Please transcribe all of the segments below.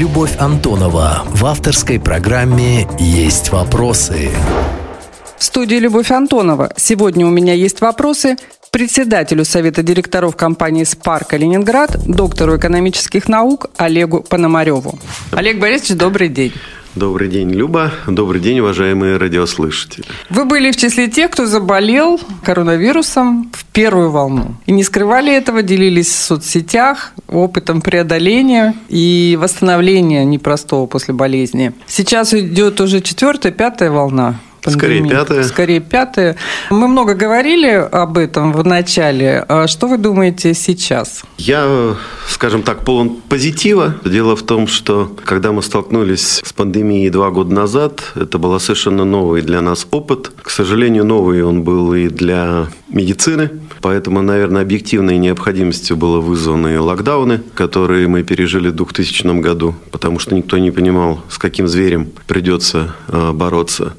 Любовь Антонова в авторской программе «Есть вопросы». В студии Любовь Антонова. Сегодня у меня есть вопросы председателю Совета директоров компании «Спарк Ленинград», доктору экономических наук Олегу Пономареву. Олег Борисович, добрый день. Добрый день, Люба. Добрый день, уважаемые радиослушатели. Вы были в числе тех, кто заболел коронавирусом в первую волну. И не скрывали этого, делились в соцсетях опытом преодоления и восстановления непростого после болезни. Сейчас идет уже четвертая, пятая волна пандемии. Скорее пятая. Скорее пятая. Мы много говорили об этом в начале. А что вы думаете сейчас? Я, скажем так, полон позитива. Дело в том, что когда мы столкнулись с пандемией два года назад, это был совершенно новый для нас опыт. К сожалению, новый он был и для медицины. Поэтому, наверное, объективной необходимостью было вызваны локдауны, которые мы пережили в 2000 году, потому что никто не понимал, с каким зверем придется а, бороться.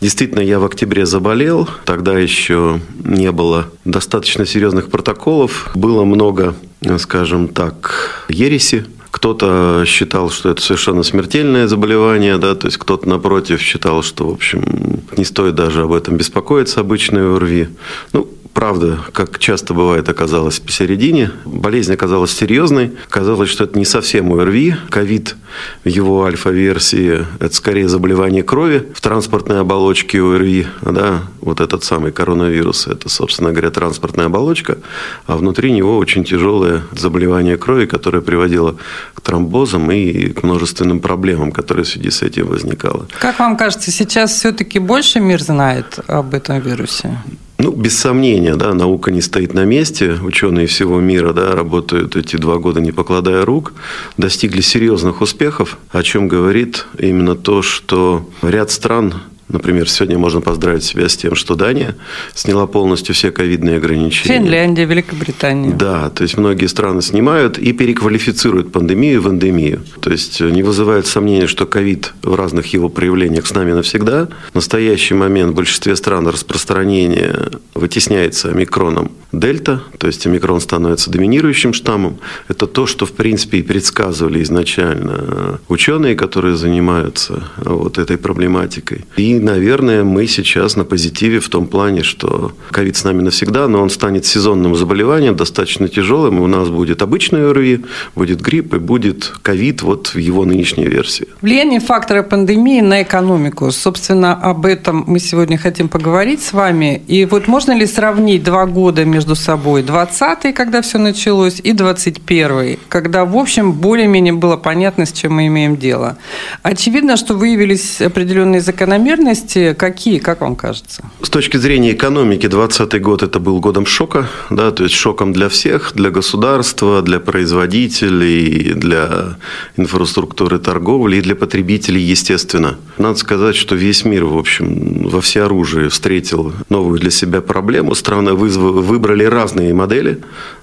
Действительно, я в октябре заболел. Тогда еще не было достаточно серьезных протоколов. Было много, скажем так, ереси кто-то считал, что это совершенно смертельное заболевание, да, то есть кто-то, напротив, считал, что, в общем, не стоит даже об этом беспокоиться, обычной ОРВИ. Ну, правда, как часто бывает, оказалась посередине. Болезнь оказалась серьезной. Казалось, что это не совсем ОРВИ. Ковид в его альфа-версии – это скорее заболевание крови в транспортной оболочке ОРВИ. Да? Вот этот самый коронавирус – это, собственно говоря, транспортная оболочка, а внутри него очень тяжелое заболевание крови, которое приводило к тромбозам и к множественным проблемам, которые в связи с этим возникало. Как вам кажется, сейчас все-таки больше мир знает об этом вирусе? Ну, без сомнения, да, наука не стоит на месте. Ученые всего мира да, работают эти два года, не покладая рук, достигли серьезных успехов, о чем говорит именно то, что ряд стран Например, сегодня можно поздравить себя с тем, что Дания сняла полностью все ковидные ограничения. Финляндия, Великобритания. Да, то есть многие страны снимают и переквалифицируют пандемию в эндемию. То есть не вызывает сомнения, что ковид в разных его проявлениях с нами навсегда. В настоящий момент в большинстве стран распространение вытесняется омикроном дельта, то есть омикрон становится доминирующим штаммом. Это то, что в принципе и предсказывали изначально ученые, которые занимаются вот этой проблематикой. И наверное, мы сейчас на позитиве в том плане, что ковид с нами навсегда, но он станет сезонным заболеванием, достаточно тяжелым. У нас будет обычный ОРВИ, будет грипп и будет ковид вот в его нынешней версии. Влияние фактора пандемии на экономику. Собственно, об этом мы сегодня хотим поговорить с вами. И вот можно ли сравнить два года между собой? 20-й, когда все началось, и 21-й, когда, в общем, более-менее было понятно, с чем мы имеем дело. Очевидно, что выявились определенные закономерности, особенности какие, как вам кажется? С точки зрения экономики, 2020 год это был годом шока, да, то есть шоком для всех, для государства, для производителей, для инфраструктуры торговли и для потребителей, естественно. Надо сказать, что весь мир, в общем, во всеоружии встретил новую для себя проблему. Страны выбрали разные модели.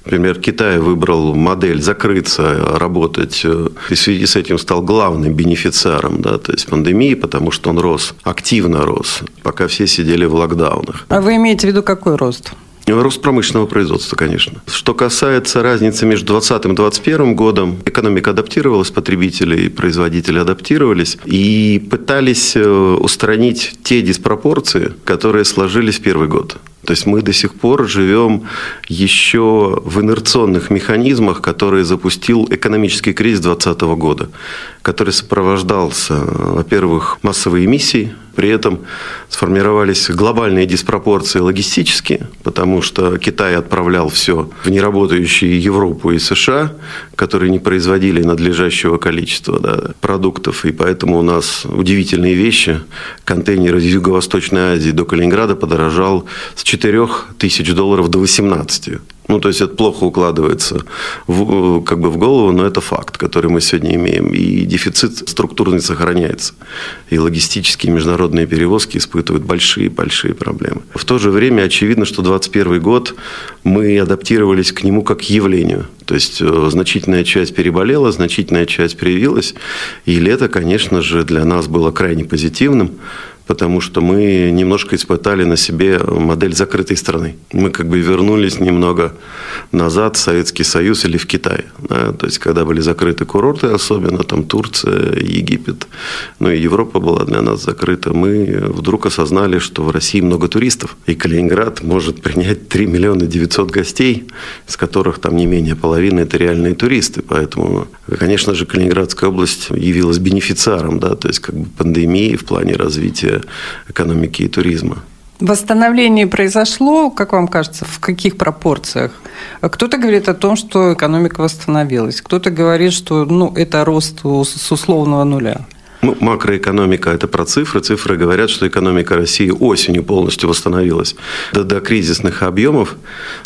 Например, Китай выбрал модель закрыться, работать, э, и в связи с этим стал главным бенефициаром да, то есть пандемии, потому что он рос активно рос, пока все сидели в локдаунах. А вы имеете в виду какой рост? Рост промышленного производства, конечно. Что касается разницы между 2020 и 2021 годом, экономика адаптировалась, потребители и производители адаптировались и пытались э, устранить те диспропорции, которые сложились в первый год. То есть мы до сих пор живем еще в инерционных механизмах, которые запустил экономический кризис 2020 года, который сопровождался, во-первых, массовой эмиссией, при этом сформировались глобальные диспропорции логистические, потому что Китай отправлял все в неработающие Европу и США, которые не производили надлежащего количества да, продуктов. И поэтому у нас удивительные вещи. Контейнер из Юго-Восточной Азии до Калининграда подорожал с 4 тысяч долларов до 18. Ну, то есть это плохо укладывается в, как бы в голову, но это факт, который мы сегодня имеем. И дефицит структурный сохраняется. И логистические международные перевозки испытывают большие-большие проблемы. В то же время очевидно, что 2021 год мы адаптировались к нему как к явлению. То есть э, значительная часть переболела, значительная часть привилась. И лето, конечно же, для нас было крайне позитивным потому что мы немножко испытали на себе модель закрытой страны. Мы как бы вернулись немного назад в Советский Союз или в Китай. Да? То есть, когда были закрыты курорты, особенно там Турция, Египет, ну и Европа была для нас закрыта, мы вдруг осознали, что в России много туристов, и Калининград может принять 3 миллиона 900 гостей, из которых там не менее половины – это реальные туристы. Поэтому, конечно же, Калининградская область явилась бенефициаром, да, то есть как бы пандемии в плане развития экономики и туризма. Восстановление произошло, как вам кажется, в каких пропорциях? Кто-то говорит о том, что экономика восстановилась, кто-то говорит, что ну, это рост с условного нуля. Ну, макроэкономика – это про цифры. Цифры говорят, что экономика России осенью полностью восстановилась до, до кризисных объемов.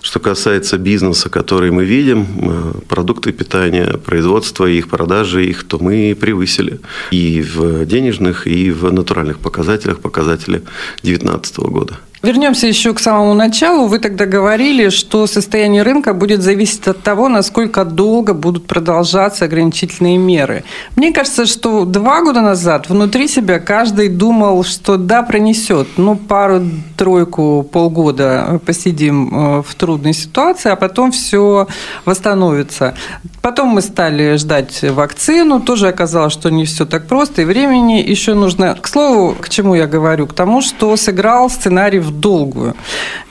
Что касается бизнеса, который мы видим, э, продукты питания, производство их, продажи их, то мы превысили и в денежных, и в натуральных показателях показатели 2019 года. Вернемся еще к самому началу. Вы тогда говорили, что состояние рынка будет зависеть от того, насколько долго будут продолжаться ограничительные меры. Мне кажется, что два года назад внутри себя каждый думал, что да, пронесет. Ну, пару-тройку, полгода посидим э, в трудной ситуации, а потом все восстановится. Потом мы стали ждать вакцину. Тоже оказалось, что не все так просто. И времени еще нужно. К слову, к чему я говорю? К тому, что сыграл сценарий в долгую.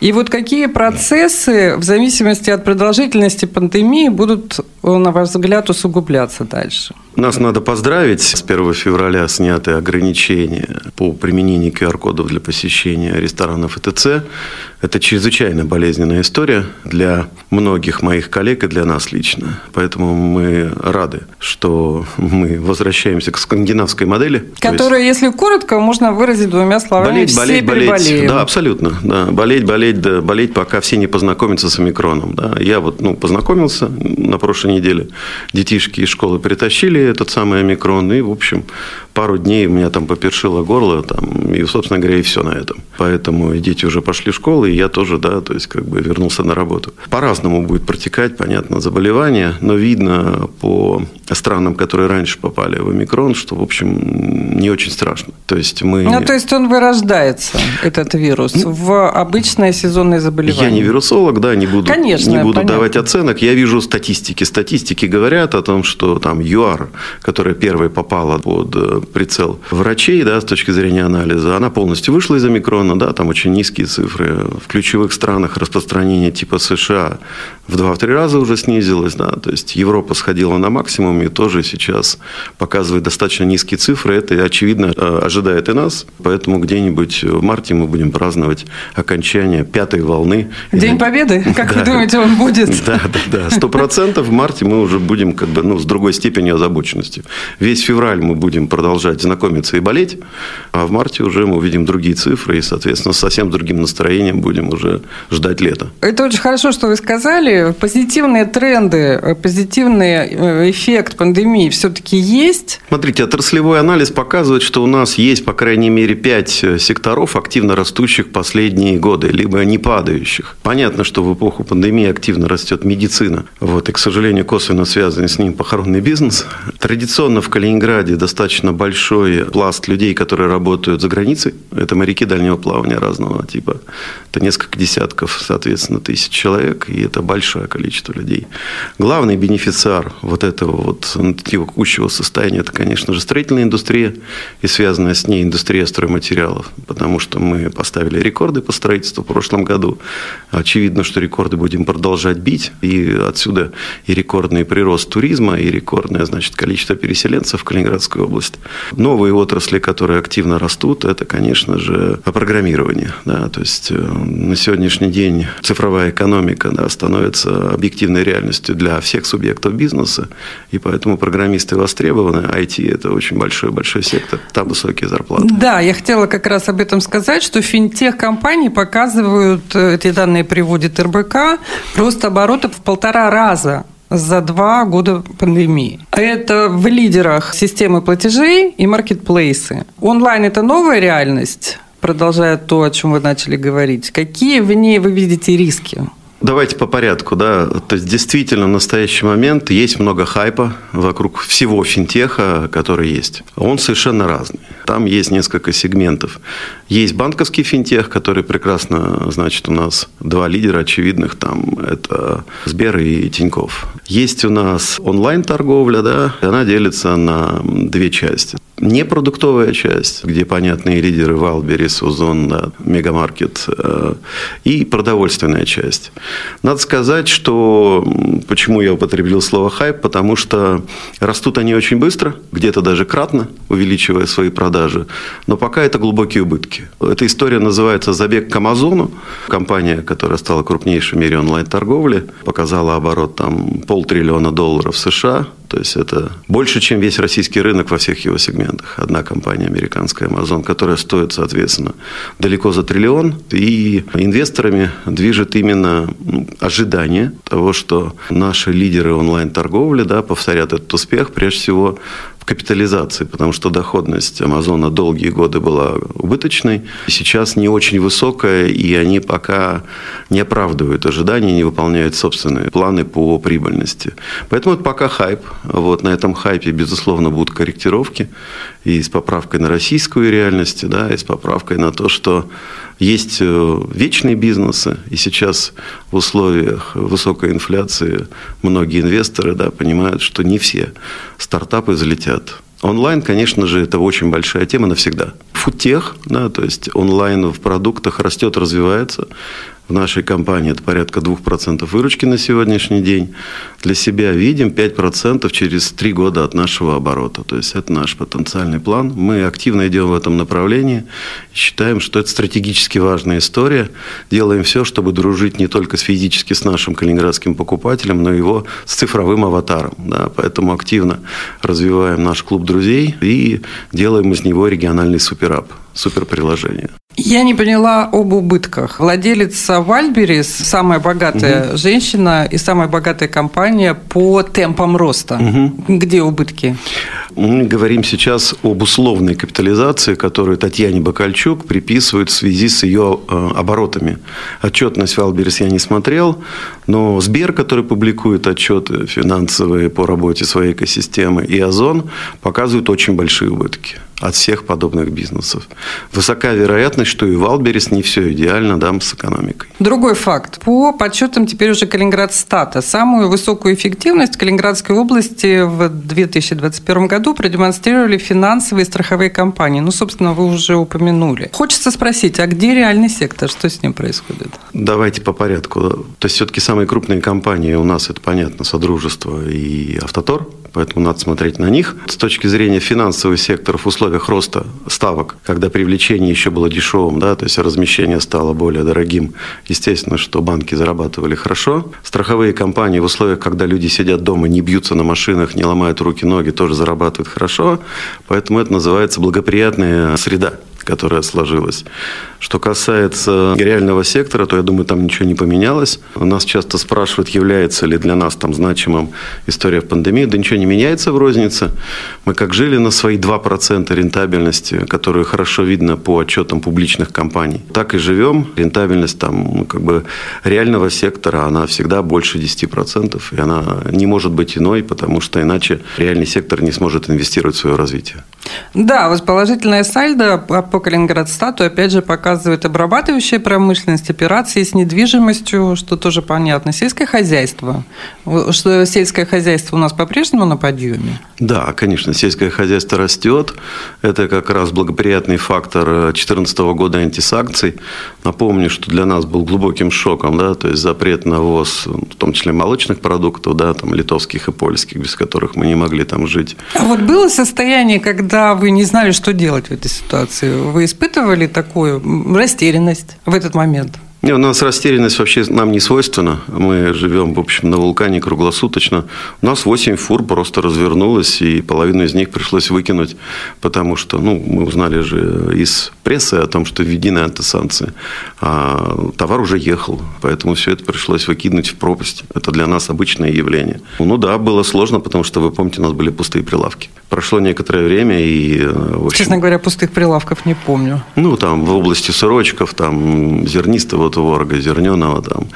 И вот какие процессы в зависимости от продолжительности пандемии будут, на ваш взгляд, усугубляться дальше? Нас надо поздравить. С 1 февраля сняты ограничения по применению QR-кодов для посещения ресторанов и ТЦ. Это чрезвычайно болезненная история для многих моих коллег и для нас лично. Поэтому мы рады, что мы возвращаемся к скандинавской модели. Которая, есть... если коротко, можно выразить двумя словами, болеть, все болеть, болеть. Да, абсолютно. Да. Болеть, болеть, да, болеть, пока все не познакомятся с омикроном. Да. Я вот ну, познакомился на прошлой неделе. Детишки из школы притащили этот самый омикрон. И, в общем, пару дней у меня там попершило горло. Там, и, собственно говоря, и все на этом. Поэтому дети уже пошли в школу, и я тоже, да, то есть как бы вернулся на работу. По-разному будет протекать, понятно, заболевание, но видно по странам, которые раньше попали в омикрон, что, в общем, не очень страшно. То есть мы... Ну, то есть он вырождается, этот вирус, ну, в обычное сезонное заболевание. Я не вирусолог, да, не буду, Конечно, не буду давать оценок. Я вижу статистики. Статистики говорят о том, что там ЮАР, которая первой попала под э, прицел врачей, да, с точки зрения анализа, она полностью вышла из омикрона, да, там очень низкие цифры. В ключевых странах распространение типа США в 2-3 раза уже снизилось, да, то есть Европа сходила на максимум и тоже сейчас показывает достаточно низкие цифры, это, очевидно, э, ожидает и нас, поэтому где-нибудь в марте мы будем праздновать окончание пятой волны. День Победы? Как да. вы думаете, он будет? Да, да, да, сто процентов в марте мы уже будем как бы, ну, с другой степенью озабоченности. Весь февраль мы будем продолжать знакомиться и болеть, а в марте уже мы увидим другие цифры и, соответственно, с совсем другим настроением будем уже ждать лета. Это очень хорошо, что вы сказали, позитивные тренды, позитивный э, эффект пандемии все-таки есть? Смотрите, отраслевой анализ показывает, что у нас есть, по крайней мере, пять э, секторов, активно растущих последние годы, либо не падающих. Понятно, что в эпоху пандемии активно растет медицина. Вот, и, к сожалению, косвенно связанный с ним похоронный бизнес. Традиционно в Калининграде достаточно большой пласт людей, которые работают за границей. Это моряки дальнего плавания разного типа. Это несколько десятков, соответственно, тысяч человек. И это большой большое количество людей. Главный бенефициар вот этого вот текущего состояния, это, конечно же, строительная индустрия и связанная с ней индустрия стройматериалов, потому что мы поставили рекорды по строительству в прошлом году. Очевидно, что рекорды будем продолжать бить, и отсюда и рекордный прирост туризма, и рекордное, значит, количество переселенцев в Калининградскую область. Новые отрасли, которые активно растут, это, конечно же, программирование. Да, то есть э, на сегодняшний день цифровая экономика да, становится является объективной реальностью для всех субъектов бизнеса, и поэтому программисты востребованы, IT – это очень большой-большой сектор, там высокие зарплаты. Да, я хотела как раз об этом сказать, что финтех-компании показывают, э, эти данные приводит РБК, рост оборотов в полтора раза за два года пандемии. Это в лидерах системы платежей и маркетплейсы. Онлайн – это новая реальность, продолжая то, о чем вы начали говорить. Какие в ней вы видите риски? Давайте по порядку, да. То есть действительно в настоящий момент есть много хайпа вокруг всего финтеха, который есть. Он совершенно разный. Там есть несколько сегментов. Есть банковский финтех, который прекрасно, значит, у нас два лидера очевидных, там это Сбер и Тиньков. Есть у нас онлайн-торговля, да, она делится на две части. Непродуктовая часть, где понятные лидеры Валберис, Озон, да, Мегамаркет э, и продовольственная часть. Надо сказать, что почему я употребил слово хайп, потому что растут они очень быстро, где-то даже кратно, увеличивая свои продажи, но пока это глубокие убытки. Эта история называется «Забег к Амазону». Компания, которая стала крупнейшей в мире онлайн-торговли, показала оборот там полтриллиона долларов США, то есть это больше, чем весь российский рынок во всех его сегментах. Одна компания американская Amazon, которая стоит, соответственно, далеко за триллион. И инвесторами движет именно ну, ожидание того, что наши лидеры онлайн-торговли да, повторят этот успех, прежде всего капитализации, потому что доходность Амазона долгие годы была убыточной, сейчас не очень высокая, и они пока не оправдывают ожидания, не выполняют собственные планы по прибыльности. Поэтому это пока хайп. Вот на этом хайпе, безусловно, будут корректировки и с поправкой на российскую реальность, да, и с поправкой на то, что есть э, вечные бизнесы, и сейчас в условиях высокой инфляции многие инвесторы да, понимают, что не все стартапы залетят. Онлайн, конечно же, это очень большая тема навсегда. Футех, да, то есть онлайн в продуктах растет, развивается в нашей компании это порядка 2% выручки на сегодняшний день. Для себя видим 5% через 3 года от нашего оборота. То есть это наш потенциальный план. Мы активно идем в этом направлении. Считаем, что это стратегически важная история. Делаем все, чтобы дружить не только с физически с нашим калининградским покупателем, но и его с цифровым аватаром. Да, поэтому активно развиваем наш клуб друзей и делаем из него региональный суперап, суперприложение. Я не поняла об убытках. Владелица Вальберис самая богатая угу. женщина и самая богатая компания по темпам роста. Угу. Где убытки? Мы говорим сейчас об условной капитализации, которую Татьяне Бакальчук приписывают в связи с ее э, оборотами. Отчетность Wildberries я не смотрел, но Сбер, который публикует отчеты финансовые по работе своей экосистемы, и Озон показывают очень большие убытки от всех подобных бизнесов. Высока вероятность, что и Wildberries не все идеально да, с экономикой. Другой факт. По подсчетам теперь уже Калининградстата, самую высокую эффективность Калининградской области в 2021 году продемонстрировали финансовые и страховые компании. Ну, собственно, вы уже упомянули. Хочется спросить, а где реальный сектор? Что с ним происходит? Давайте по порядку. То есть, все-таки самые крупные компании у нас, это понятно, Содружество и Автотор – поэтому надо смотреть на них. С точки зрения финансовых секторов в условиях роста ставок, когда привлечение еще было дешевым, да, то есть размещение стало более дорогим, естественно, что банки зарабатывали хорошо. Страховые компании в условиях, когда люди сидят дома, не бьются на машинах, не ломают руки-ноги, тоже зарабатывают хорошо, поэтому это называется благоприятная среда которая сложилась. Что касается реального сектора, то я думаю, там ничего не поменялось. Нас часто спрашивают, является ли для нас там значимым история пандемии. Да ничего не меняется в рознице. Мы как жили на свои 2% рентабельности, которую хорошо видно по отчетам публичных компаний, так и живем. Рентабельность там ну, как бы реального сектора, она всегда больше 10%, и она не может быть иной, потому что иначе реальный сектор не сможет инвестировать в свое развитие. Да, вот положительная сальдо по Калининградстату опять же показывает обрабатывающая промышленность, операции с недвижимостью, что тоже понятно. Сельское хозяйство. Что сельское хозяйство у нас по-прежнему на подъеме? Да, конечно, сельское хозяйство растет. Это как раз благоприятный фактор 2014 года антисанкций. Напомню, что для нас был глубоким шоком, да, то есть запрет на ввоз, в том числе молочных продуктов, да, там литовских и польских, без которых мы не могли там жить. А вот было состояние, когда вы не знали, что делать в этой ситуации? Вы испытывали такую растерянность в этот момент? Не, у нас растерянность вообще нам не свойственна. Мы живем, в общем, на вулкане круглосуточно. У нас 8 фур просто развернулось, и половину из них пришлось выкинуть, потому что, ну, мы узнали же из прессы о том, что введены антисанкции. А товар уже ехал, поэтому все это пришлось выкинуть в пропасть. Это для нас обычное явление. Ну да, было сложно, потому что, вы помните, у нас были пустые прилавки. Прошло некоторое время, и... Общем, Честно говоря, пустых прилавков не помню. Ну, там, в области сырочков, там, зернистого, вот творога, зерненого там.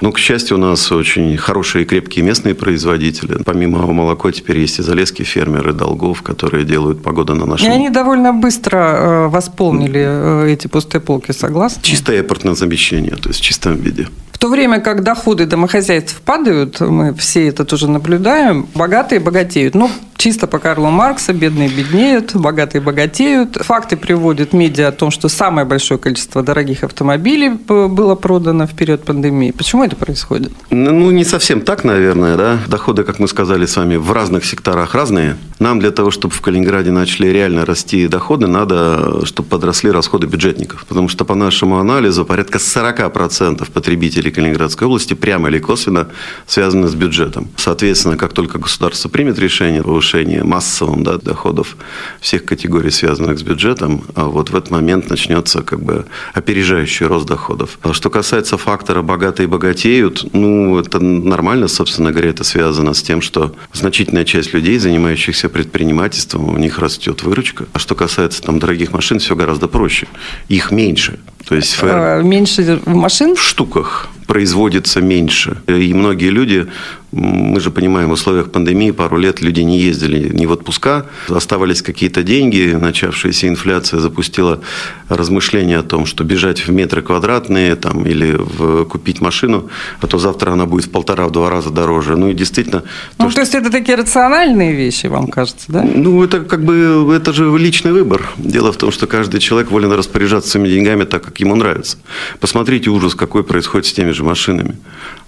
Ну, к счастью, у нас очень хорошие и крепкие местные производители. Помимо молоко теперь есть и залезки фермеры Долгов, которые делают погоду на нашем... И они довольно быстро э, восполнили э, эти пустые полки, согласны? Чистое импортное замещение, то есть в чистом виде. То время как доходы домохозяйств падают, мы все это тоже наблюдаем, богатые богатеют. Ну, чисто по Карлу Маркса, бедные беднеют, богатые богатеют. Факты приводят медиа о том, что самое большое количество дорогих автомобилей было продано в период пандемии. Почему это происходит? Ну, не совсем так, наверное, да. Доходы, как мы сказали с вами, в разных секторах разные. Нам для того, чтобы в Калининграде начали реально расти доходы, надо, чтобы подросли расходы бюджетников. Потому что по нашему анализу порядка 40% потребителей Калининградской области прямо или косвенно связаны с бюджетом. Соответственно, как только государство примет решение повышения повышении массовым да, доходов всех категорий, связанных с бюджетом, а вот в этот момент начнется как бы опережающий рост доходов. А что касается фактора «богатые богатеют», ну, это нормально, собственно говоря, это связано с тем, что значительная часть людей, занимающихся предпринимательством, у них растет выручка. А что касается там дорогих машин, все гораздо проще. Их меньше. То есть ФР... А, меньше машин? В штуках производится меньше. И многие люди мы же понимаем, в условиях пандемии пару лет люди не ездили ни в отпуска, оставались какие-то деньги, начавшаяся инфляция запустила размышления о том, что бежать в метры квадратные там, или в, купить машину, а то завтра она будет в полтора-два раза дороже. Ну и действительно... Ну, то, то что... есть это такие рациональные вещи, вам кажется, да? Ну, это как бы, это же личный выбор. Дело в том, что каждый человек волен распоряжаться своими деньгами так, как ему нравится. Посмотрите ужас, какой происходит с теми же машинами.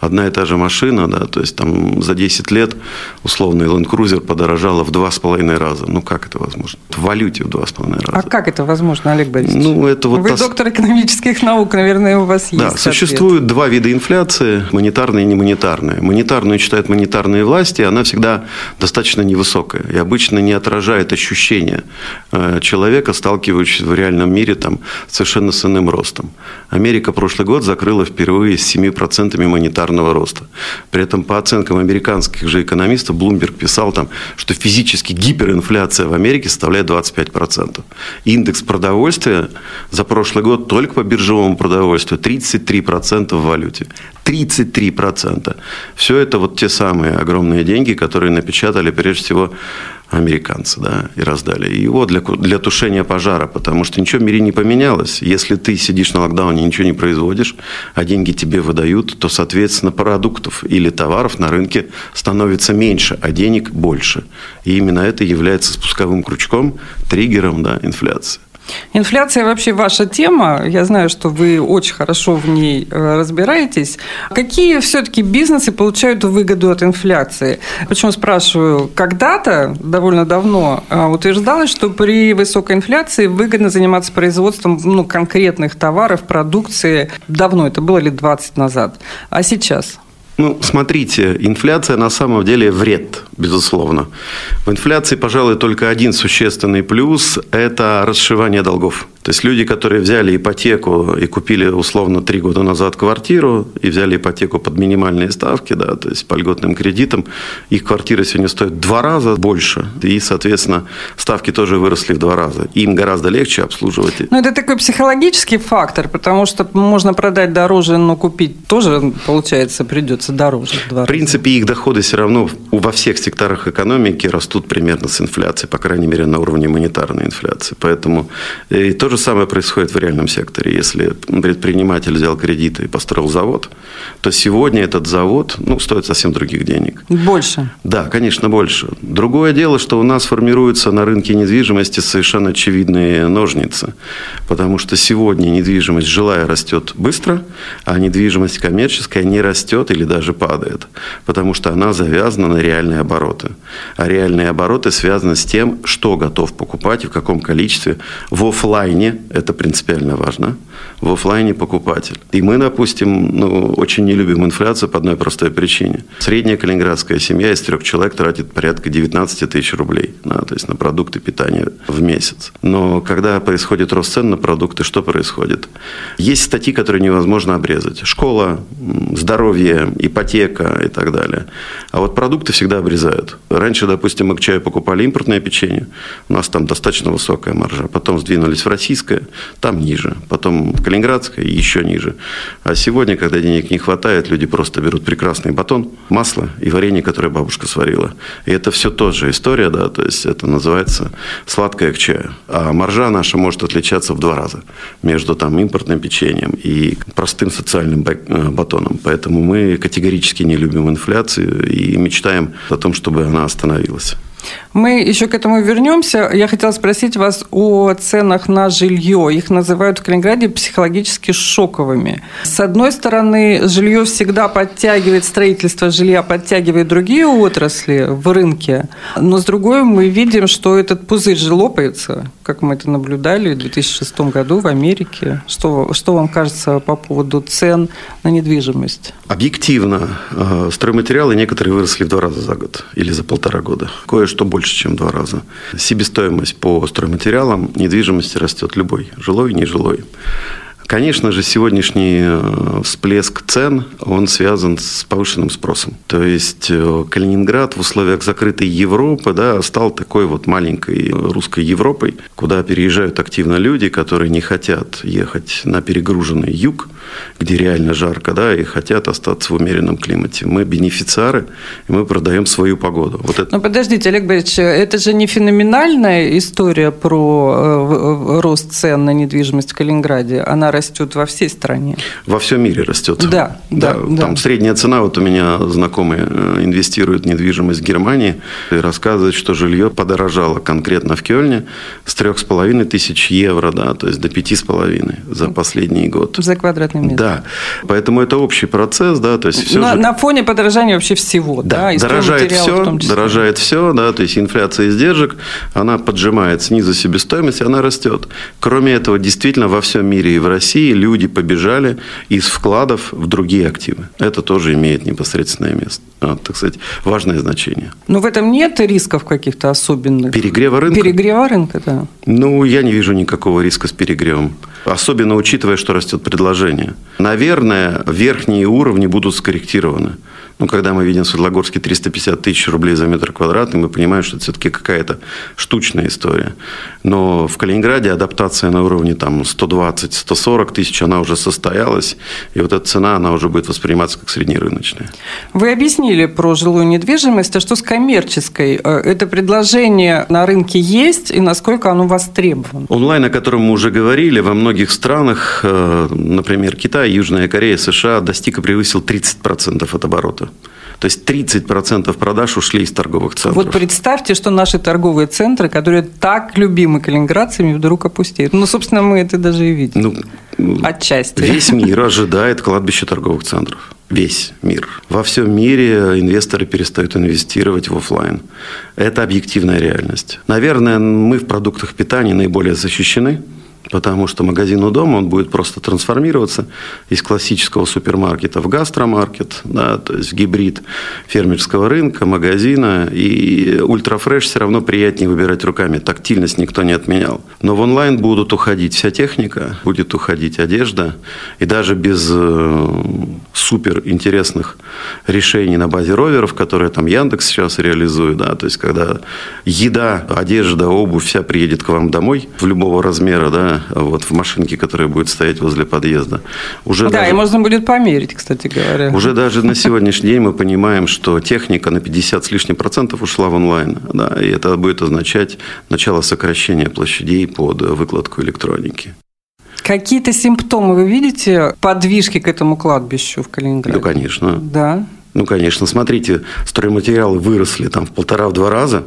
Одна и та же машина, да, то есть там за 10 лет условный Land Cruiser подорожала в 2,5 раза. Ну, как это возможно? В валюте в 2,5 раза. А как это возможно, Олег Борисович? Ну, это вот Вы та... доктор экономических наук, наверное, у вас есть Да, существуют два вида инфляции, монетарная и немонетарная. Монетарную считают монетарные власти, она всегда достаточно невысокая и обычно не отражает ощущения э, человека, сталкивающегося в реальном мире там, совершенно с иным ростом. Америка прошлый год закрыла впервые с 7% монетарного роста. При этом по оценкам американских же экономистов, Блумберг писал там, что физически гиперинфляция в Америке составляет 25%. Индекс продовольствия за прошлый год только по биржевому продовольствию 33% в валюте. 33%. Все это вот те самые огромные деньги, которые напечатали прежде всего американцы, да, и раздали его для, для тушения пожара, потому что ничего в мире не поменялось. Если ты сидишь на локдауне, ничего не производишь, а деньги тебе выдают, то, соответственно, продуктов или товаров на рынке становится меньше, а денег больше. И именно это является спусковым крючком, триггером да, инфляции. Инфляция вообще ваша тема. Я знаю, что вы очень хорошо в ней э, разбираетесь. Какие все-таки бизнесы получают выгоду от инфляции? Почему спрашиваю? Когда-то, довольно давно, э, утверждалось, что при высокой инфляции выгодно заниматься производством ну, конкретных товаров, продукции. Давно, это было лет 20 назад. А сейчас? Ну, смотрите, инфляция на самом деле вред, безусловно. В инфляции, пожалуй, только один существенный плюс – это расшивание долгов. То есть люди, которые взяли ипотеку и купили условно три года назад квартиру и взяли ипотеку под минимальные ставки, да, то есть по льготным кредитам, их квартиры сегодня стоят два раза больше, и, соответственно, ставки тоже выросли в два раза. Им гораздо легче обслуживать. Ну, это такой психологический фактор, потому что можно продать дороже, но купить тоже, получается, придется дороже. В, в принципе, их доходы все равно во всех секторах экономики растут примерно с инфляцией, по крайней мере, на уровне монетарной инфляции. Поэтому э, и то же самое происходит в реальном секторе. Если предприниматель взял кредиты и построил завод, то сегодня этот завод ну, стоит совсем других денег. Больше? Да, конечно, больше. Другое дело, что у нас формируются на рынке недвижимости совершенно очевидные ножницы. Потому что сегодня недвижимость жилая растет быстро, а недвижимость коммерческая не растет или даже падает. Потому что она завязана на реальные обороты. А реальные обороты связаны с тем, что готов покупать и в каком количестве в офлайне это принципиально важно, в офлайне покупатель. И мы, допустим, ну, очень не любим инфляцию по одной простой причине. Средняя калининградская семья из трех человек тратит порядка 19 тысяч рублей, да, то есть на продукты питания в месяц. Но когда происходит рост цен на продукты, что происходит? Есть статьи, которые невозможно обрезать. Школа, здоровье, ипотека и так далее. А вот продукты всегда обрезают. Раньше, допустим, мы к чаю покупали импортное печенье. У нас там достаточно высокая маржа. Потом сдвинулись в Новороссийская, там ниже. Потом Калининградская, еще ниже. А сегодня, когда денег не хватает, люди просто берут прекрасный батон, масло и варенье, которое бабушка сварила. И это все тоже история, да, то есть это называется сладкое к чаю. А маржа наша может отличаться в два раза между там импортным печеньем и простым социальным э, батоном. Поэтому мы категорически не любим инфляцию и мечтаем о том, чтобы она остановилась. Мы еще к этому вернемся. Я хотела спросить вас о ценах на жилье. Их называют в Калининграде психологически шоковыми. С одной стороны, жилье всегда подтягивает, строительство жилья подтягивает другие отрасли в рынке. Но с другой мы видим, что этот пузырь же лопается, как мы это наблюдали в 2006 году в Америке. Что, что вам кажется по поводу цен на недвижимость? Объективно, э, стройматериалы некоторые выросли в два раза за год или за полтора года. Кое-что больше чем в два раза. Себестоимость по стройматериалам недвижимости растет любой, жилой, нежилой. Конечно же, сегодняшний э, всплеск цен, он связан с повышенным спросом. То есть э, Калининград в условиях закрытой Европы да, стал такой вот маленькой русской Европой, куда переезжают активно люди, которые не хотят ехать на перегруженный юг, где реально жарко, да, и хотят остаться в умеренном климате. Мы бенефициары, и мы продаем свою погоду. Вот это... Но подождите, Олег Борисович, это же не феноменальная история про э, рост цен на недвижимость в Калининграде. Она растет во всей стране. Во всем мире растет. Да, да. да там средняя цена, вот у меня знакомые э, инвестируют в недвижимость в Германии и рассказывают, что жилье подорожало конкретно в Кёльне с трех с половиной тысяч евро, да, то есть до пяти с половиной за последний год. За квадратный метр. Да, поэтому это общий процесс, да, то есть все на, же... на фоне подорожания вообще всего, да, да дорожает все, дорожает все, да, то есть инфляция издержек, она поджимает снизу себестоимость, она растет. Кроме этого, действительно во всем мире и в России России люди побежали из вкладов в другие активы. Это тоже имеет непосредственное место, а, так сказать, важное значение. Но в этом нет рисков каких-то особенных? Перегрева рынка? Перегрева рынка, да. Ну, я не вижу никакого риска с перегревом. Особенно учитывая, что растет предложение. Наверное, верхние уровни будут скорректированы. Ну, когда мы видим в Светлогорске 350 тысяч рублей за метр квадратный, мы понимаем, что это все-таки какая-то штучная история. Но в Калининграде адаптация на уровне там 120-140 тысяч, она уже состоялась. И вот эта цена, она уже будет восприниматься как среднерыночная. Вы объяснили про жилую недвижимость. А что с коммерческой? Э, это предложение на рынке есть и насколько оно востребовано? Онлайн, о котором мы уже говорили, во многих странах, э, например, Китай, Южная Корея, США, достиг и превысил 30% от оборота. То есть 30% продаж ушли из торговых центров. Вот представьте, что наши торговые центры, которые так любимы калининградцами, вдруг опустеют. Ну, собственно, мы это даже и видим. Ну, Отчасти. Весь мир ожидает кладбище торговых центров. Весь мир. Во всем мире инвесторы перестают инвестировать в офлайн. Это объективная реальность. Наверное, мы в продуктах питания наиболее защищены потому что магазин у дома, он будет просто трансформироваться из классического супермаркета в гастромаркет, да, то есть в гибрид фермерского рынка, магазина, и ультрафреш все равно приятнее выбирать руками, тактильность никто не отменял. Но в онлайн будут уходить вся техника, будет уходить одежда, и даже без э, супер интересных решений на базе роверов, которые там Яндекс сейчас реализует, да, то есть когда еда, одежда, обувь вся приедет к вам домой в любого размера, да, вот в машинке, которая будет стоять возле подъезда. Уже да, даже, и можно будет померить, кстати говоря. Уже даже на сегодняшний день мы понимаем, что техника на 50 с лишним процентов ушла в онлайн. Да, и это будет означать начало сокращения площадей под выкладку электроники. Какие-то симптомы вы видите подвижки к этому кладбищу в Калининграде? Ну, конечно. Да. Ну, конечно. Смотрите, стройматериалы выросли там в полтора-в два раза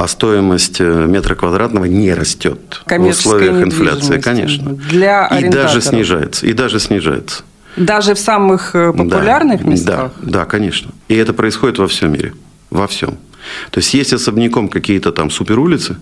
а стоимость э, метра квадратного не растет в условиях инфляции, конечно. Для и даже снижается, и даже снижается. Даже в самых э, популярных да, местах? Да, да, конечно. И это происходит во всем мире. Во всем. То есть есть особняком какие-то там суперулицы,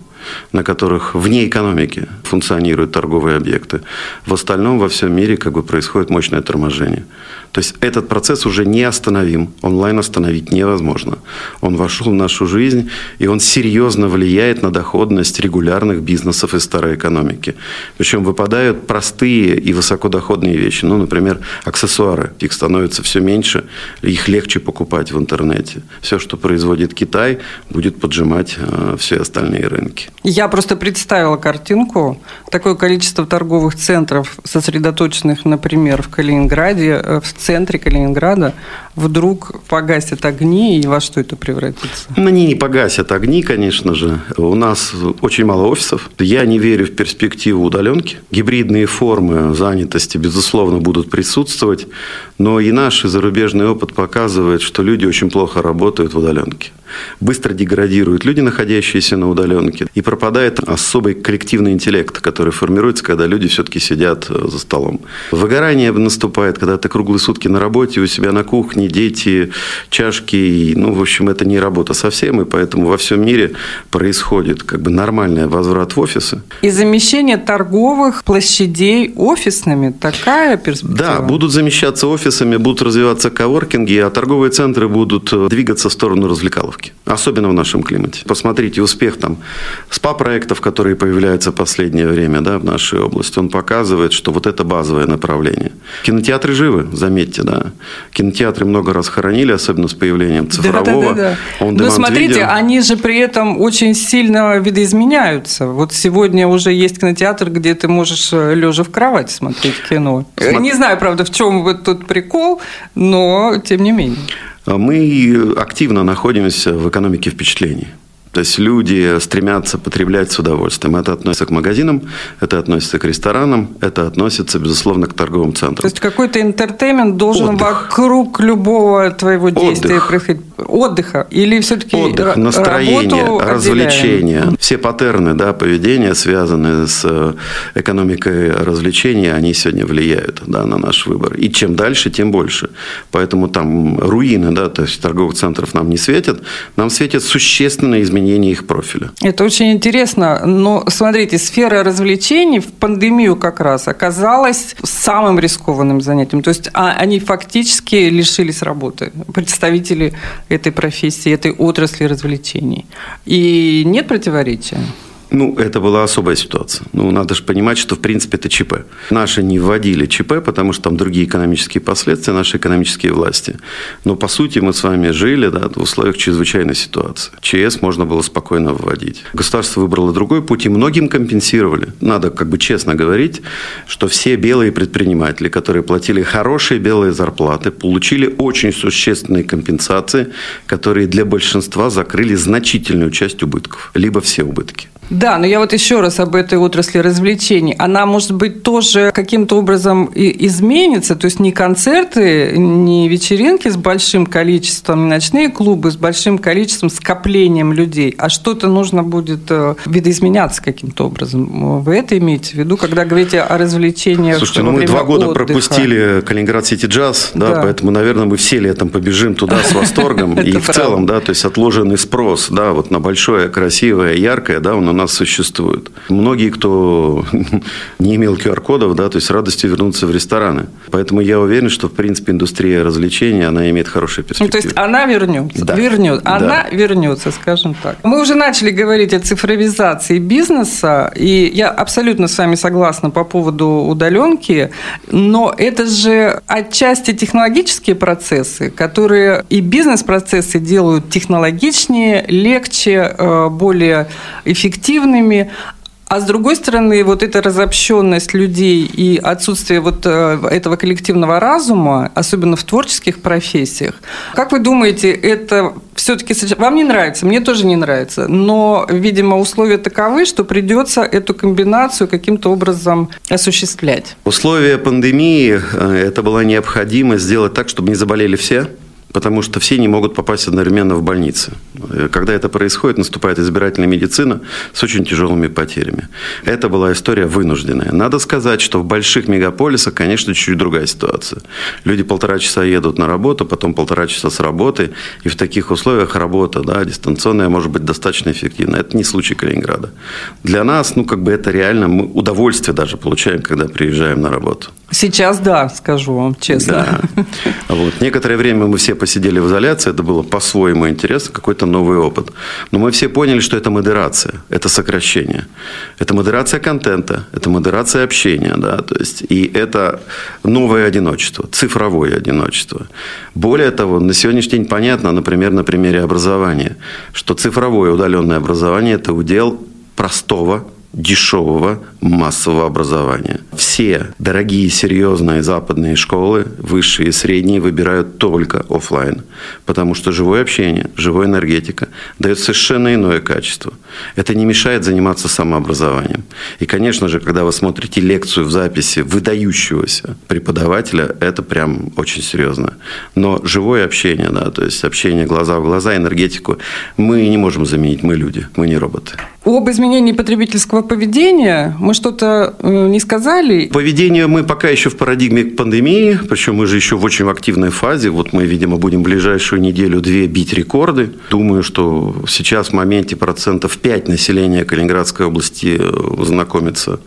на которых вне экономики функционируют торговые объекты. В остальном во всем мире как бы происходит мощное торможение. То есть этот процесс уже не остановим, онлайн остановить невозможно. Он вошел в нашу жизнь, и он серьезно влияет на доходность регулярных бизнесов и старой экономики. Причем выпадают простые и высокодоходные вещи. Ну, например, аксессуары. Их становится все меньше, их легче покупать в интернете. Все, что производит Китай будет поджимать э, все остальные рынки. Я просто представила картинку. Такое количество торговых центров, сосредоточенных, например, в Калининграде, э, в центре Калининграда, вдруг погасят огни, и во что это превратится? Они не погасят огни, конечно же. У нас очень мало офисов. Я не верю в перспективу удаленки. Гибридные формы занятости, безусловно, будут присутствовать. Но и наш зарубежный опыт показывает, что люди очень плохо работают в удаленке быстро деградируют люди, находящиеся на удаленке, и пропадает особый коллективный интеллект, который формируется, когда люди все-таки сидят э, за столом. Выгорание наступает, когда ты круглые сутки на работе, у себя на кухне, дети, чашки, ну, в общем, это не работа совсем, и поэтому во всем мире происходит как бы нормальный возврат в офисы. И замещение торговых площадей офисными, такая перспектива? Да, будут замещаться офисами, будут развиваться коворкинги, а торговые центры будут э, двигаться в сторону развлекалов ставки, особенно в нашем климате. Посмотрите успех там СПА-проектов, которые появляются в последнее время да, в нашей области. Он показывает, что вот это базовое направление. Кинотеатры живы, заметьте, да. Кинотеатры много раз хоронили, особенно с появлением цифрового. Да, да, да, да. Но смотрите, видео. они же при этом очень сильно видоизменяются. Вот сегодня уже есть кинотеатр, где ты можешь э, лежа в кровати смотреть кино. Смотри. Не знаю, правда, в чем вот тут прикол, но тем не менее. Мы активно находимся в экономике впечатлений. То есть люди стремятся потреблять с удовольствием. Это относится к магазинам, это относится к ресторанам, это относится, безусловно, к торговым центрам. То есть какой-то интертеймент должен Отдых. вокруг любого твоего действия Отдых. происходить. Отдыха или все-таки Отдых, настроение, развлечения. Все паттерны да, поведения, связанные с э, экономикой развлечения, они сегодня влияют да, на наш выбор. И чем дальше, тем больше. Поэтому там руины, да, то есть торговых центров нам не светят, нам светят существенные изменения изменение их профиля. Это очень интересно. Но смотрите, сфера развлечений в пандемию как раз оказалась самым рискованным занятием. То есть а, они фактически лишились работы, представители этой профессии, этой отрасли развлечений. И нет противоречия. Ну, это была особая ситуация. Ну, надо же понимать, что, в принципе, это ЧП. Наши не вводили ЧП, потому что там другие экономические последствия, наши экономические власти. Но, по сути, мы с вами жили да, в условиях чрезвычайной ситуации. ЧС можно было спокойно вводить. Государство выбрало другой путь, и многим компенсировали. Надо как бы честно говорить, что все белые предприниматели, которые платили хорошие белые зарплаты, получили очень существенные компенсации, которые для большинства закрыли значительную часть убытков, либо все убытки. Да, но я вот еще раз об этой отрасли развлечений. Она, может быть, тоже каким-то образом и изменится, то есть не концерты, не вечеринки с большим количеством, не ночные клубы с большим количеством, скоплением людей, а что-то нужно будет э, видоизменяться каким-то образом. Вы это имеете в виду, когда говорите о развлечениях Слушайте, ну мы два года отдыха. пропустили Калининград Сити Джаз, да, да, поэтому, наверное, мы все летом побежим туда с восторгом. И в целом, да, то есть отложенный спрос, да, вот на большое, красивое, яркое, да, он у нас существует. Многие, кто не имел QR-кодов, да, то есть с радостью вернуться в рестораны. Поэтому я уверен, что, в принципе, индустрия развлечений, она имеет хорошие перспективы. Ну, то есть она вернется, да. вернет, она да. вернется, скажем так. Мы уже начали говорить о цифровизации бизнеса, и я абсолютно с вами согласна по поводу удаленки, но это же отчасти технологические процессы, которые и бизнес-процессы делают технологичнее, легче, э, более эффективнее эффективными, а с другой стороны, вот эта разобщенность людей и отсутствие вот э, этого коллективного разума, особенно в творческих профессиях, как вы думаете, это все-таки вам не нравится, мне тоже не нравится, но, видимо, условия таковы, что придется эту комбинацию каким-то образом осуществлять. Условия пандемии э, это была необходимость сделать так, чтобы не заболели все потому что все не могут попасть одновременно в больницы. Когда это происходит, наступает избирательная медицина с очень тяжелыми потерями. Это была история вынужденная. Надо сказать, что в больших мегаполисах, конечно, чуть-чуть другая ситуация. Люди полтора часа едут на работу, потом полтора часа с работы, и в таких условиях работа да, дистанционная может быть достаточно эффективна. Это не случай Калининграда. Для нас, ну, как бы это реально, мы удовольствие даже получаем, когда приезжаем на работу. Сейчас да, скажу вам честно. Да. Вот. Некоторое время мы все посидели в изоляции, это было по-своему интересно, какой-то новый опыт. Но мы все поняли, что это модерация, это сокращение. Это модерация контента, это модерация общения, да, то есть, и это новое одиночество, цифровое одиночество. Более того, на сегодняшний день понятно, например, на примере образования, что цифровое удаленное образование – это удел простого, дешевого массового образования. Все дорогие, серьезные западные школы, высшие и средние, выбирают только офлайн, потому что живое общение, живая энергетика дает совершенно иное качество. Это не мешает заниматься самообразованием. И, конечно же, когда вы смотрите лекцию в записи выдающегося преподавателя, это прям очень серьезно. Но живое общение, да, то есть общение глаза в глаза, энергетику, мы не можем заменить, мы люди, мы не роботы. Об изменении потребительского поведения мы что-то э, не сказали. Поведение мы пока еще в парадигме пандемии, причем мы же еще в очень активной фазе. Вот мы, видимо, будем ближайшую неделю-две бить рекорды. Думаю, что сейчас в моменте процентов 5 населения Калининградской области э, знакомится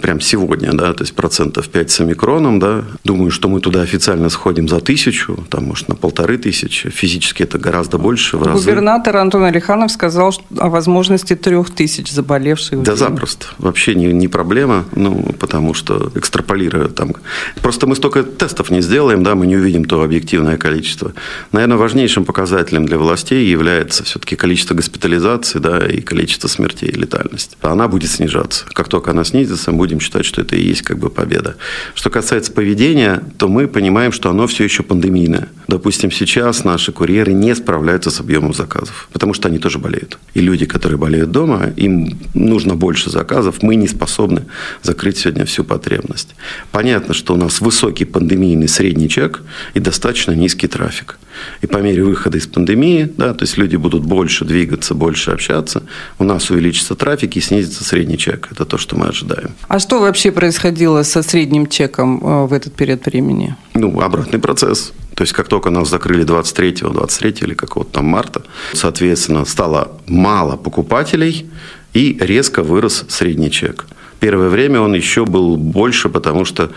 прямо сегодня, да, то есть процентов 5 с омикроном, да. Думаю, что мы туда официально сходим за тысячу, там, может, на полторы тысячи. Физически это гораздо больше, в разы. Губернатор Антон Алиханов сказал что о возможности трех тысяч заболевших. Да, запросто. Вообще не, не проблема, ну, потому что экстраполируя там... Просто мы столько тестов не сделаем, да, мы не увидим то объективное количество. Наверное, важнейшим показателем для властей является все-таки количество госпитализаций, да, и количество смертей, и летальность. Она будет снижаться. Как только она снизится, мы будем считать, что это и есть как бы победа. Что касается поведения, то мы понимаем, что оно все еще пандемийное. Допустим, сейчас наши курьеры не справляются с объемом заказов, потому что они тоже болеют. И люди, которые болеют дома, им нужно больше заказов, мы не способны закрыть сегодня всю потребность. Понятно, что у нас высокий пандемийный средний чек и достаточно низкий трафик. И по мере выхода из пандемии, да, то есть люди будут больше двигаться, больше общаться, у нас увеличится трафик и снизится средний чек. Это то, что мы ожидаем. А что вообще происходило со средним чеком э, в этот период времени? Ну, обратный процесс. То есть, как только нас закрыли 23-го, 23 или какого-то там марта, соответственно, стало мало покупателей и резко вырос средний чек. Первое время он еще был больше, потому что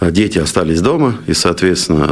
дети остались дома, и, соответственно,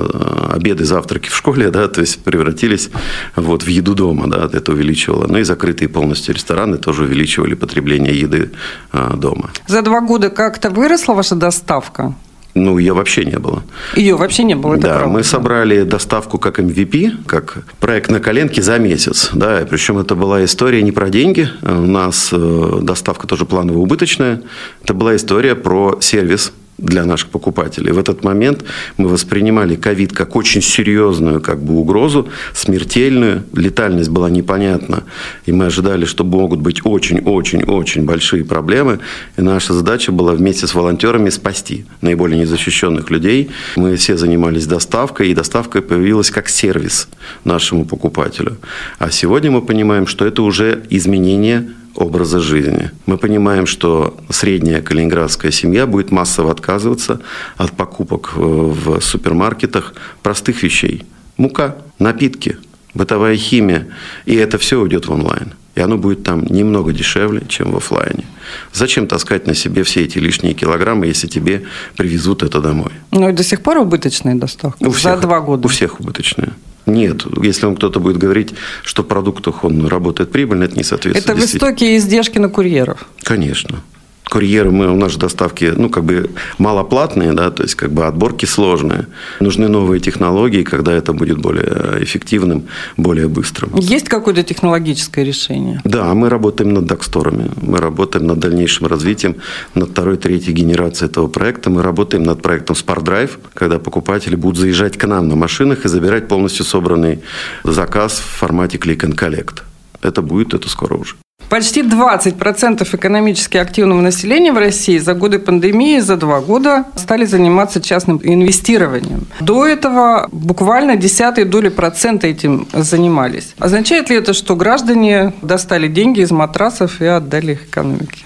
обеды, завтраки в школе, да, то есть превратились вот в еду дома, да, это увеличивало. Ну и закрытые полностью рестораны тоже увеличивали потребление еды а, дома. За два года как-то выросла ваша доставка? Ну, ее вообще не было. Ее вообще не было, это Да, правда. мы собрали доставку как MVP, как проект на коленке за месяц. Да, причем это была история не про деньги. У нас э, доставка тоже планово убыточная. Это была история про сервис для наших покупателей. В этот момент мы воспринимали ковид как очень серьезную как бы, угрозу, смертельную. Летальность была непонятна. И мы ожидали, что могут быть очень-очень-очень большие проблемы. И наша задача была вместе с волонтерами спасти наиболее незащищенных людей. Мы все занимались доставкой, и доставка появилась как сервис нашему покупателю. А сегодня мы понимаем, что это уже изменение образа жизни. Мы понимаем, что средняя калининградская семья будет массово отказываться от покупок в супермаркетах простых вещей. Мука, напитки, бытовая химия. И это все уйдет в онлайн. И оно будет там немного дешевле, чем в офлайне. Зачем таскать на себе все эти лишние килограммы, если тебе привезут это домой? Ну и до сих пор убыточная доставка? У всех, За два года? У всех убыточная. Нет, если вам кто-то будет говорить, что в продуктах он работает прибыльно, это не соответствует. Это высокие издержки на курьеров? Конечно. Курьеры, мы, у нас же доставки, ну, как бы малоплатные, да, то есть, как бы отборки сложные. Нужны новые технологии, когда это будет более эффективным, более быстрым. Есть какое-то технологическое решение? Да, мы работаем над доксторами, мы работаем над дальнейшим развитием, над второй, третьей генерацией этого проекта. Мы работаем над проектом Smart Drive, когда покупатели будут заезжать к нам на машинах и забирать полностью собранный заказ в формате Click and Collect. Это будет, это скоро уже. Почти 20% экономически активного населения в России за годы пандемии, за два года стали заниматься частным инвестированием. До этого буквально десятые доли процента этим занимались. Означает ли это, что граждане достали деньги из матрасов и отдали их экономике?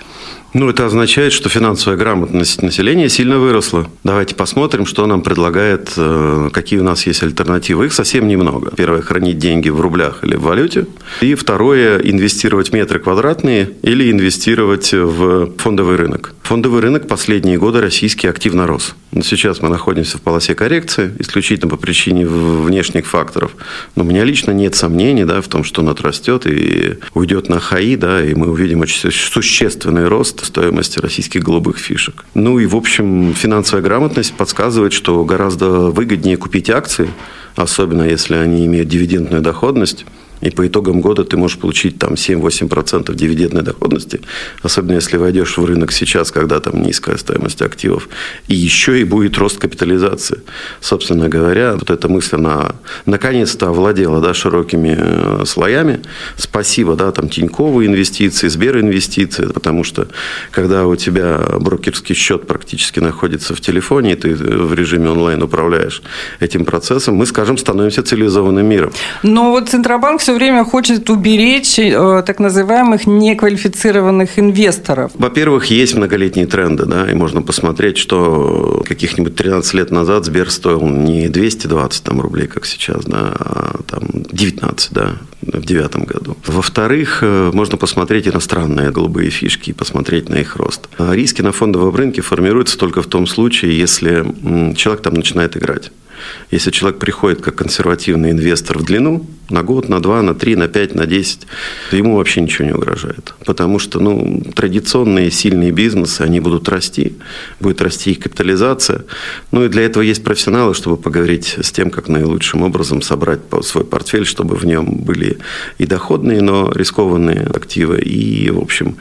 Ну, это означает, что финансовая грамотность населения сильно выросла. Давайте посмотрим, что нам предлагает, э, какие у нас есть альтернативы. Их совсем немного. Первое, хранить деньги в рублях или в валюте. И второе, инвестировать в метры квадратные или инвестировать в фондовый рынок. Фондовый рынок последние годы российский активно рос. Сейчас мы находимся в полосе коррекции, исключительно по причине внешних факторов. Но у меня лично нет сомнений да, в том, что он отрастет и уйдет на ХАИ, да, и мы увидим очень существенный рост стоимости российских голубых фишек. Ну и, в общем, финансовая грамотность подсказывает, что гораздо выгоднее купить акции, особенно если они имеют дивидендную доходность, и по итогам года ты можешь получить там 7-8% дивидендной доходности, особенно если войдешь в рынок сейчас, когда там низкая стоимость активов, и еще и будет рост капитализации. Собственно говоря, вот эта мысль, она наконец-то овладела да, широкими э, слоями. Спасибо, да, там Тиньковые инвестиции, Сберинвестиции, потому что когда у тебя брокерский счет практически находится в телефоне, и ты в режиме онлайн управляешь этим процессом, мы, скажем, становимся цивилизованным миром. Но вот Центробанк все время хочет уберечь э, так называемых неквалифицированных инвесторов. Во-первых, есть многолетние тренды, да, и можно посмотреть, что каких-нибудь 13 лет назад Сбер стоил не 220 там, рублей, как сейчас, да, а там 19, да, в девятом году. Во-вторых, э, можно посмотреть иностранные голубые фишки и посмотреть на их рост. А риски на фондовом рынке формируются только в том случае, если человек там начинает играть. Если человек приходит как консервативный инвестор в длину, на год, на два, на три, на пять, на десять, ему вообще ничего не угрожает. Потому что ну, традиционные сильные бизнесы, они будут расти, будет расти их капитализация. Ну и для этого есть профессионалы, чтобы поговорить с тем, как наилучшим образом собрать свой портфель, чтобы в нем были и доходные, но рискованные активы, и, в общем,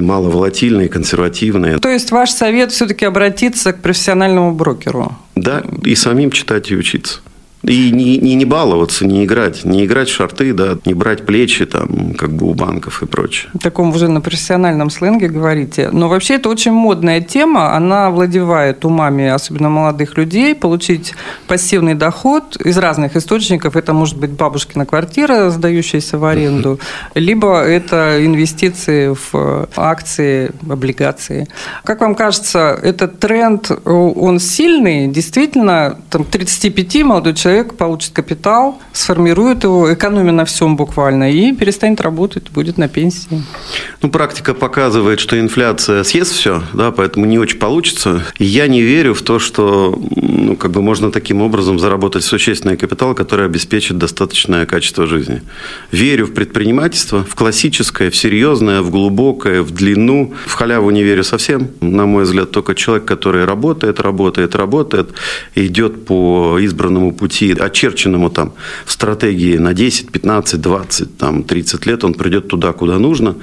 маловолатильные, консервативные. То есть ваш совет все-таки обратиться к профессиональному брокеру? Да, и самим читать и учиться. И не, не, не баловаться, не играть. Не играть в шарты, да, не брать плечи, там, как бы у банков и прочее. В таком уже на профессиональном сленге говорите. Но вообще это очень модная тема. Она владевает умами, особенно молодых людей. Получить пассивный доход из разных источников. Это может быть бабушкина квартира, сдающаяся в аренду. Либо это инвестиции в акции, облигации. Как вам кажется, этот тренд, он сильный? Действительно, там, 35 молодой человек человек получит капитал, сформирует его, экономя на всем буквально, и перестанет работать, будет на пенсии. Ну, практика показывает, что инфляция съест все, да, поэтому не очень получится. Я не верю в то, что ну, как бы можно таким образом заработать существенный капитал, который обеспечит достаточное качество жизни. Верю в предпринимательство, в классическое, в серьезное, в глубокое, в длину. В халяву не верю совсем. На мой взгляд, только человек, который работает, работает, работает, идет по избранному пути пути, очерченному там в стратегии на 10, 15, 20, там, 30 лет, он придет туда, куда нужно,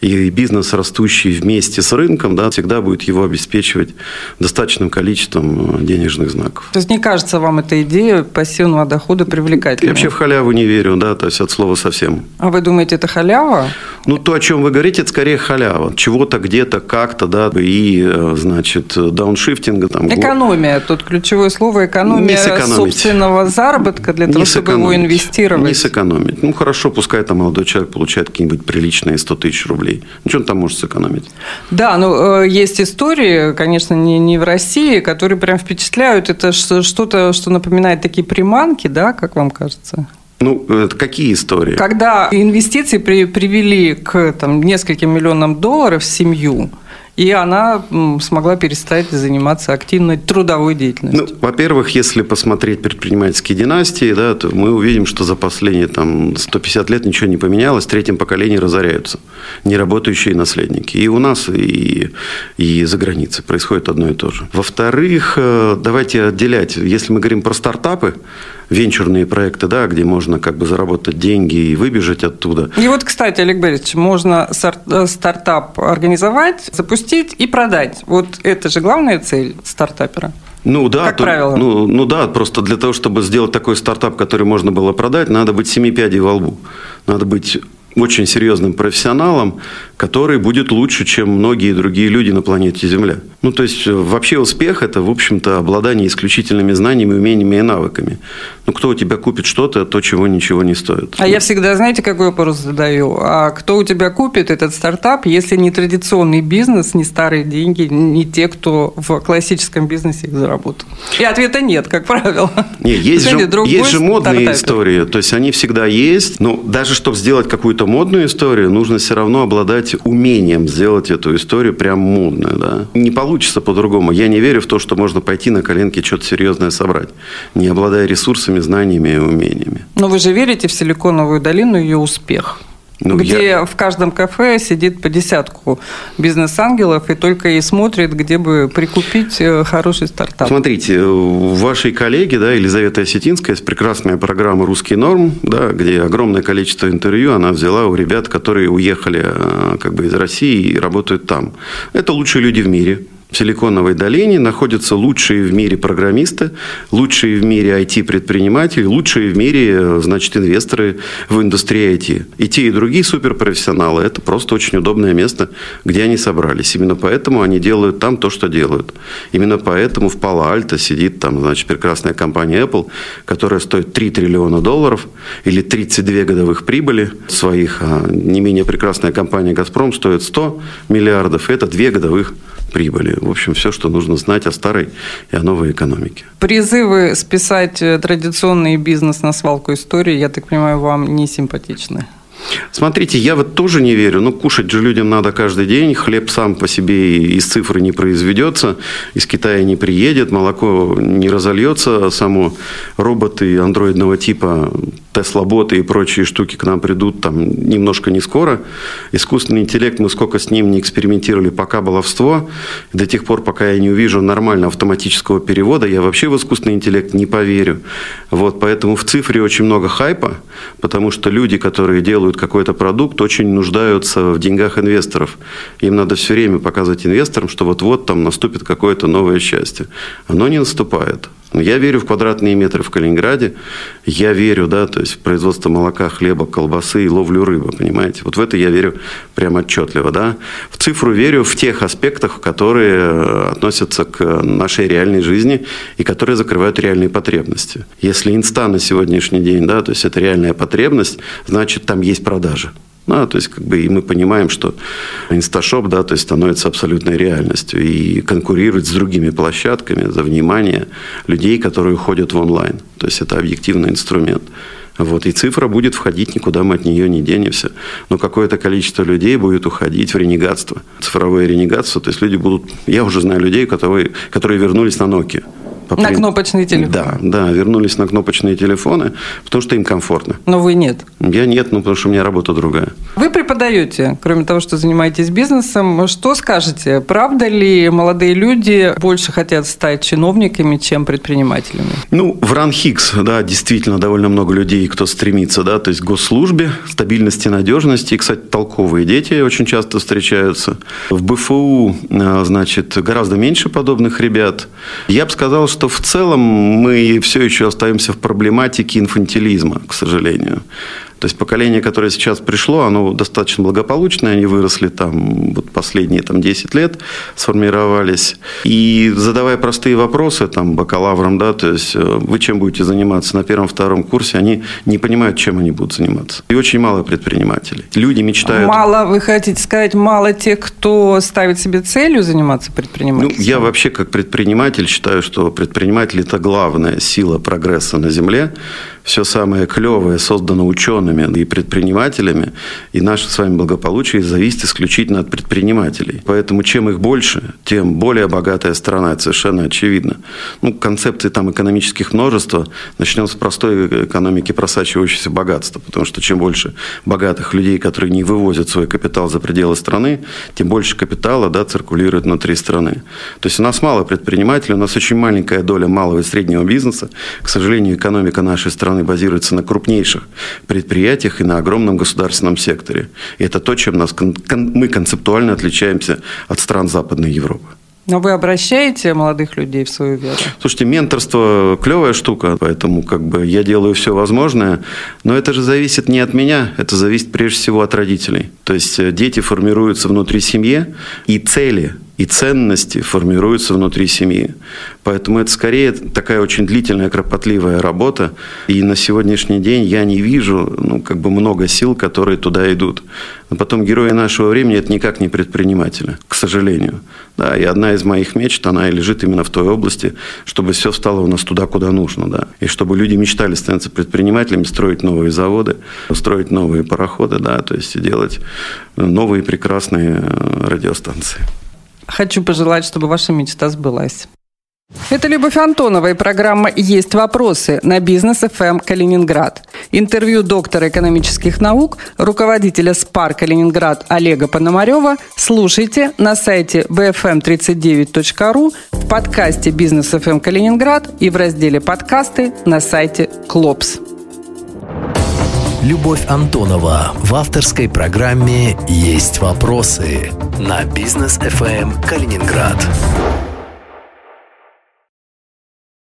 и бизнес, растущий вместе с рынком, да, всегда будет его обеспечивать достаточным количеством э, денежных знаков. То есть не кажется вам эта идея пассивного дохода привлекательной? Я вообще в халяву не верю, да, то есть от слова совсем. А вы думаете, это халява? Ну, то, о чем вы говорите, это скорее халява. Чего-то где-то, как-то, да, и, э, значит, дауншифтинга. Там, экономия, тут ключевое слово экономия собственного заработка для того, чтобы его инвестировать. Не сэкономить. Ну, хорошо, пускай там молодой человек получает какие-нибудь приличные 100 тысяч рублей. Ну, что он там может сэкономить? Да, ну, э, есть истории, конечно, не, не в России, которые прям впечатляют. Это что-то, что напоминает такие приманки, да, как вам кажется? Ну, это какие истории? Когда инвестиции при, привели к там, нескольким миллионам долларов в семью, и она смогла перестать заниматься активной трудовой деятельностью. Ну, во-первых, если посмотреть предпринимательские династии, да, то мы увидим, что за последние там, 150 лет ничего не поменялось, в третьем поколении разоряются неработающие наследники. И у нас, и, и за границей происходит одно и то же. Во-вторых, э, давайте отделять, если мы говорим про стартапы, венчурные проекты, да, где можно как бы заработать деньги и выбежать оттуда. И вот, кстати, Олег Борисович, можно э, стартап организовать, запустить и продать. Вот это же главная цель стартапера. Ну да, как то, правило. Ну, ну да, просто для того, чтобы сделать такой стартап, который можно было продать, надо быть семи пядей во лбу. Надо быть очень серьезным профессионалом, который будет лучше, чем многие другие люди на планете Земля. Ну, то есть, вообще успех – это, в общем-то, обладание исключительными знаниями, умениями и навыками. Ну, кто у тебя купит что-то, то, чего ничего не стоит. А ну. я всегда, знаете, какой вопрос задаю? А кто у тебя купит этот стартап, если не традиционный бизнес, не старые деньги, не те, кто в классическом бизнесе их заработал? И ответа нет, как правило. Не, есть, же, есть же модные истории, то есть, они всегда есть, но даже чтобы сделать какую-то модную историю, нужно все равно обладать умением сделать эту историю прям модной. Да? Не получится по-другому. Я не верю в то, что можно пойти на коленке что-то серьезное собрать, не обладая ресурсами, знаниями и умениями. Но вы же верите в Силиконовую долину и ее успех? Ну, где я... в каждом кафе сидит по десятку бизнес-ангелов и только и смотрит, где бы прикупить э, хороший стартап. Смотрите, у вашей коллеги, да, Елизавета Осетинская, есть прекрасная программа «Русский норм», да, где огромное количество интервью она взяла у ребят, которые уехали э, как бы из России и работают там. Это лучшие люди в мире – в Силиконовой долине находятся лучшие в мире программисты, лучшие в мире IT-предприниматели, лучшие в мире, значит, инвесторы в индустрии IT. И те, и другие суперпрофессионалы. Это просто очень удобное место, где они собрались. Именно поэтому они делают там то, что делают. Именно поэтому в Пало-Альто сидит там, значит, прекрасная компания Apple, которая стоит 3 триллиона долларов или 32 годовых прибыли своих. А не менее прекрасная компания «Газпром» стоит 100 миллиардов. Это две годовых прибыли. В общем, все, что нужно знать о старой и о новой экономике. Призывы списать э, традиционный бизнес на свалку истории, я так понимаю, вам не симпатичны? Смотрите, я вот тоже не верю. Ну, кушать же людям надо каждый день. Хлеб сам по себе из цифры не произведется. Из Китая не приедет. Молоко не разольется само. Роботы андроидного типа Тесла-боты и прочие штуки к нам придут там немножко не скоро. Искусственный интеллект, мы сколько с ним не экспериментировали, пока баловство. До тех пор, пока я не увижу нормально автоматического перевода, я вообще в искусственный интеллект не поверю. Вот, поэтому в цифре очень много хайпа, потому что люди, которые делают какой-то продукт, очень нуждаются в деньгах инвесторов. Им надо все время показывать инвесторам, что вот-вот там наступит какое-то новое счастье. Оно не наступает. Я верю в квадратные метры в Калининграде. Я верю, да, то есть в производство молока, хлеба, колбасы и ловлю рыбы, понимаете? Вот в это я верю прям отчетливо, да. В цифру верю в тех аспектах, которые э, относятся к нашей реальной жизни и которые закрывают реальные потребности. Если инста на сегодняшний день, да, то есть это реальная потребность, значит там есть продажи. Да, то есть, как бы, и мы понимаем, что инсташоп, да, то есть, становится абсолютной реальностью и конкурирует с другими площадками за внимание людей, которые уходят в онлайн. То есть, это объективный инструмент. Вот, и цифра будет входить, никуда мы от нее не денемся. Но какое-то количество людей будет уходить в ренегатство, цифровое ренегатство. То есть люди будут... Я уже знаю людей, которые, которые вернулись на Nokia. По на кнопочные телефоны. Да, да, вернулись на кнопочные телефоны, потому что им комфортно. Но вы нет. Я нет, ну потому что у меня работа другая. Вы преподаете, кроме того, что занимаетесь бизнесом. Что скажете? Правда ли молодые люди больше хотят стать чиновниками, чем предпринимателями? Ну, в РАНХИКС, да, действительно довольно много людей, кто стремится, да, то есть госслужбе, стабильности, надежности. И, кстати, толковые дети очень часто встречаются. В БФУ, а, значит, гораздо меньше подобных ребят. Я бы сказал, что что в целом мы все еще остаемся в проблематике инфантилизма, к сожалению. То есть поколение, которое сейчас пришло, оно достаточно благополучное, они выросли там вот последние там, 10 лет, сформировались. И задавая простые вопросы там бакалаврам, да, то есть э, вы чем будете заниматься на первом-втором курсе, они не понимают, чем они будут заниматься. И очень мало предпринимателей. Люди мечтают... Мало, вы хотите сказать, мало тех, кто ставит себе целью заниматься предпринимательством? Ну, я вообще как предприниматель считаю, что предприниматель – это главная сила прогресса на Земле все самое клевое создано учеными и предпринимателями, и наше с вами благополучие зависит исключительно от предпринимателей. Поэтому чем их больше, тем более богатая страна, это совершенно очевидно. Ну, концепции там экономических множества, начнем с простой экономики просачивающейся богатства, потому что чем больше богатых людей, которые не вывозят свой капитал за пределы страны, тем больше капитала да, циркулирует внутри страны. То есть у нас мало предпринимателей, у нас очень маленькая доля малого и среднего бизнеса. К сожалению, экономика нашей страны страны базируется на крупнейших предприятиях и на огромном государственном секторе. И это то, чем нас, мы концептуально отличаемся от стран Западной Европы. Но вы обращаете молодых людей в свою веру? Слушайте, менторство – клевая штука, поэтому как бы я делаю все возможное, но это же зависит не от меня, это зависит прежде всего от родителей. То есть э, дети формируются внутри семьи, и цели и ценности формируются внутри семьи. Поэтому это скорее такая очень длительная, кропотливая работа. И на сегодняшний день я не вижу ну, как бы много сил, которые туда идут. Но потом герои нашего времени – это никак не предприниматели, к сожалению. Да, и одна из моих мечт, она и лежит именно в той области, чтобы все встало у нас туда, куда нужно. Да. И чтобы люди мечтали становиться предпринимателями, строить новые заводы, строить новые пароходы, да, то есть делать новые прекрасные э, радиостанции. Хочу пожелать, чтобы ваша мечта сбылась. Это Любовь Антонова и программа «Есть вопросы» на бизнес ФМ эм Калининград. Интервью доктора экономических наук, руководителя СПАР Калининград Олега Пономарева слушайте на сайте bfm39.ru, в подкасте «Бизнес ФМ Калининград» и в разделе «Подкасты» на сайте «Клопс». Любовь Антонова в авторской программе «Есть вопросы» на бизнес ФМ Калининград.